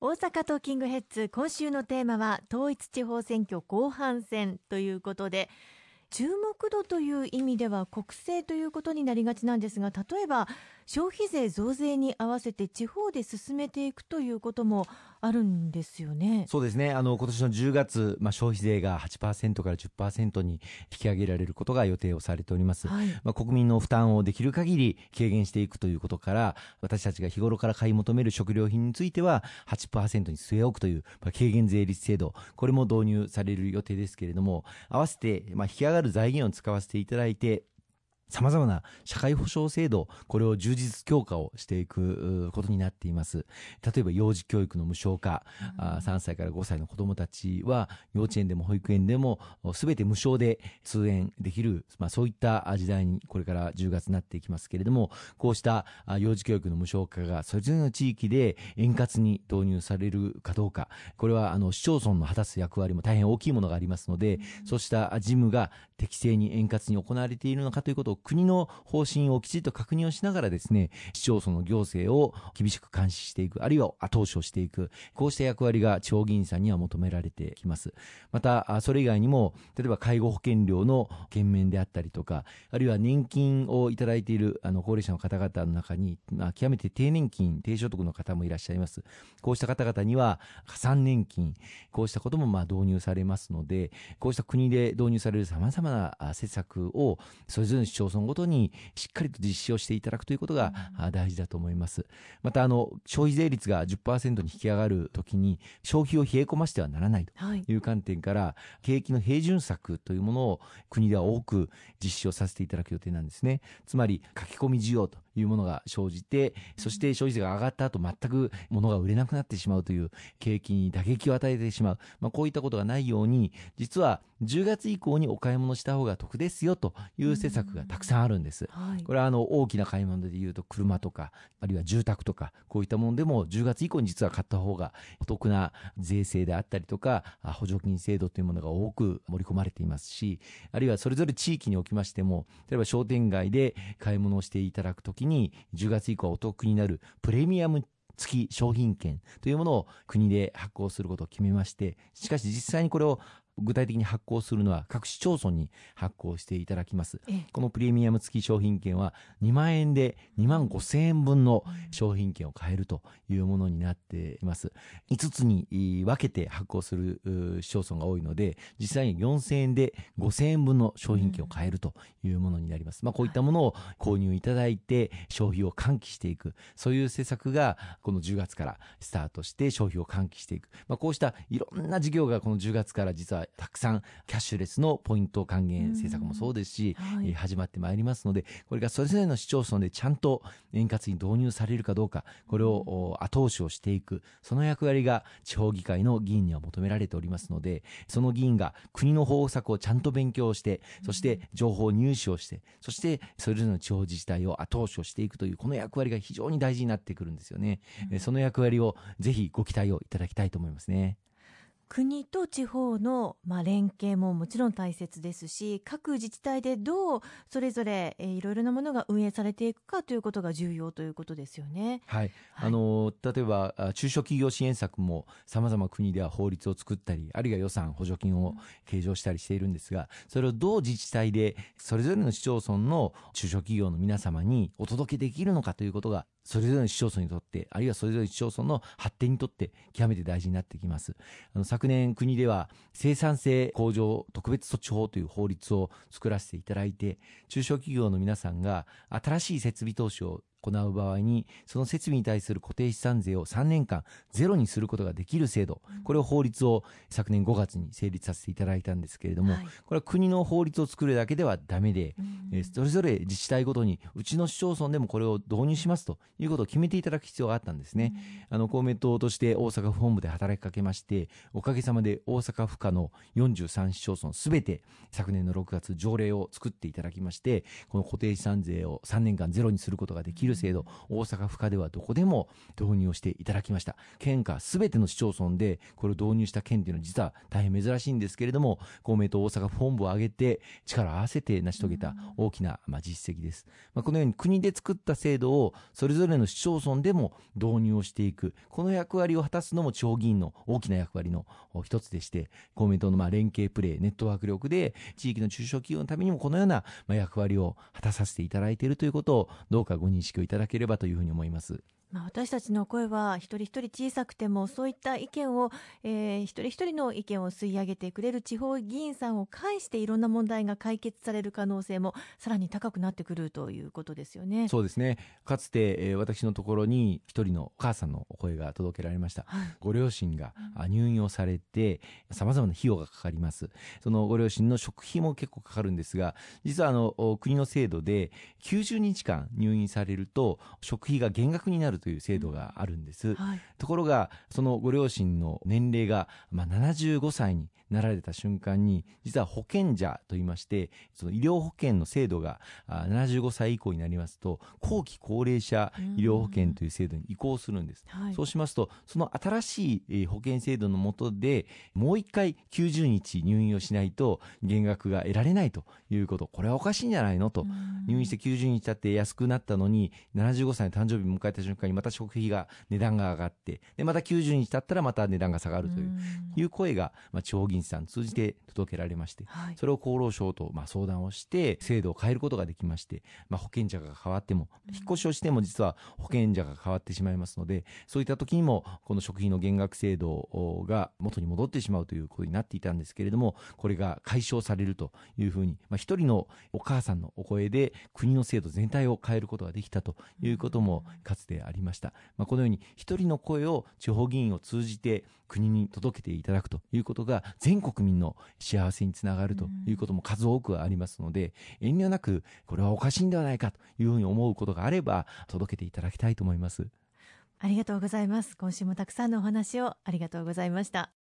大阪トーキングヘッズ今週のテーマは統一地方選挙後半戦ということで注目度という意味では国政ということになりがちなんですが例えば消費税増税に合わせて地方で進めていくということもあるんですよね。そうですね。あの、今年の10月、まあ、消費税が8%から10%に引き上げられることが予定をされております。はい、まあ、国民の負担をできる限り軽減していくということから、私たちが日頃から買い求める食料品については8%に据え置くという、まあ、軽減税率制度、これも導入される予定ですけれども、合わせて、まあ、引き上がる財源を使わせていただいて、様々な社会保障制度、これを充実強化をしていくことになっています。例えば幼児教育の無償化、うん、3歳から5歳の子供たちは幼稚園でも保育園でも全て無償で通園できる、まあそういった時代にこれから10月になっていきますけれども、こうした幼児教育の無償化がそれぞれの地域で円滑に導入されるかどうか、これはあの市町村の果たす役割も大変大きいものがありますので、うん、そうした事務が適正に円滑に行われているのかということを国の方針をきちっと確認をしながらですね、市町村の行政を厳しく監視していく、あるいは後押しをしていく、こうした役割が地方議員さんには求められてきます。また、それ以外にも、例えば介護保険料の減免であったりとか、あるいは年金をいただいているあの高齢者の方々の中に、まあ、極めて低年金、低所得の方もいらっしゃいます。こうした方々には、加算年金、こうしたこともまあ導入されますので、こうした国で導入される様々な施策を、それぞれの市町村ごとにしっかりと実施をしていただくということが大事だと思います。また、あの、消費税率が10%に引き上がるときに、消費を冷え込ましてはならないという観点から、はい、景気の平準策というものを国では多く実施をさせていただく予定なんですね。つまり、書き込み需要というものが生じて、そして消費税が上がった後全く物が売れなくなってしまうという景気に打撃を与えてしまう。まあ、こういったことがないように、実は10月以降にお買い物した方が得ですよという施策がたくさんあるんです。はい、これはあの大きな買い物でいうと車とか、あるいは住宅とか、こういったものでも10月以降に実は買った方がお得な税制であったりとか、補助金制度というものが多く盛り込まれていますし、あるいはそれぞれ地域におきましても、例えば商店街で買い物をしていただくときに、に10月以降お得になるプレミアム付き商品券というものを国で発行することを決めまして、しかし実際にこれを具体的に発行するのは各市町村に発行していただきます。このプレミアム付き商品券は2万円で2万5千円分の商品券を買えるというものになっています。5つに分けて発行する市町村が多いので、実際に4千円で5千円分の商品券を買えるというものになります。まあこういったものを購入いただいて消費を喚起していく、そういう施策がこの10月からスタートして消費を喚起していく。まあこうしたいろんな事業がこの10月から実はたくさんキャッシュレスのポイント還元政策もそうですし、はい、始まってまいりますので、これがそれぞれの市町村でちゃんと円滑に導入されるかどうか、これを後押しをしていく、その役割が地方議会の議員には求められておりますので、その議員が国の方策をちゃんと勉強して、そして情報入手をして、そしてそれぞれの地方自治体を後押しをしていくという、この役割が非常に大事になってくるんですよね。その役割をぜひご期待をいただきたいと思いますね。国と地方の、まあ、連携ももちろん大切ですし各自治体でどうそれぞれ、えー、いろいろなものが運営されていくかということが重要ということですよね。はい、はい、あの例えば中小企業支援策もさまざま国では法律を作ったりあるいは予算補助金を計上したりしているんですがそれをどう自治体でそれぞれの市町村の中小企業の皆様にお届けできるのかということがそれぞれの市町村にとって、あるいはそれぞれの市町村の発展にとって、極めて大事になってきます。あの昨年、国では生産性向上特別措置法という法律を作らせていただいて、中小企業の皆さんが新しい設備投資を行う場合に、その設備に対する固定資産税を3年間ゼロにすることができる制度、これを法律を昨年5月に成立させていただいたんですけれども、はい、これは国の法律を作るだけではダメで、うん、それぞれ自治体ごとに、うちの市町村でもこれを導入しますということを決めていただく必要があったんですね。うん、あの、公明党として大阪府本部で働きかけまして、おかげさまで大阪府下の43市町村すべて昨年の6月条例を作っていただきまして、この固定資産税を3年間ゼロにすることができるる制度、大阪府下ではどこでも導入をしていただきました。県下すべての市町村でこれを導入した県というのは実は大変珍しいんですけれども、公明党大阪府本部を挙げて力を合わせて成し遂げた大きな、まあ、実績です。まあ、このように国で作った制度をそれぞれの市町村でも導入をしていく。この役割を果たすのも地方議員の大きな役割の一つでして、公明党のまあ連携プレー、ネットワーク力で地域の中小企業のためにもこのような役割を果たさせていただいているということをどうかご認識をいただければというふうに思います。まあ、私たちの声は一人一人小さくてもそういった意見を、えー、一人一人の意見を吸い上げてくれる地方議員さんを介していろんな問題が解決される可能性もさらに高くなってくるということですよね。そうですね。かつて、えー、私のところに一人のお母さんのお声が届けられました、はい、ご両親が入院をされてさまざまな費用がかかります。そのご両親の食費も結構かかるんですが実はあの国の制度で90日間入院されると食費が減額になるという制度があるんです、はい、ところがそのご両親の年齢が、まあ、75歳になられた瞬間に実は保険者といいましてその医療保険の制度が75歳以降になりますと後期高齢者医療保険という制度に移行するんです、はい、そうしますとその新しい保険制度の下でもう一回90日入院をしないと減額が得られないということ。これはおかしいんじゃないの？と。入院して90日経って安くなったのに75歳の誕生日を迎えた瞬間にまた食費が値段が上がってでまた90日経ったらまた値段が下がるといういう声が、まあ、地方議員さん通じて届けられまして、はい、それを厚労省と、まあ、相談をして制度を変えることができまして、まあ、保険者が変わっても引っ越しをしても実は保険者が変わってしまいますのでそういった時にもこの食費の減額制度が元に戻ってしまうということになっていたんですけれどもこれが解消されるというふうに、まあ、一人のお母さんのお声で国の制度全体を変えることができたということもかつてありました。まあ、このように一人の声を地方議員を通じて国に届けていただくということが全国民の幸せにつながるということも数多くありますので、遠慮なくこれはおかしいんではないかというふうに思うことがあれば届けていただきたいと思います。ありがとうございます。今週もたくさんのお話をありがとうございました。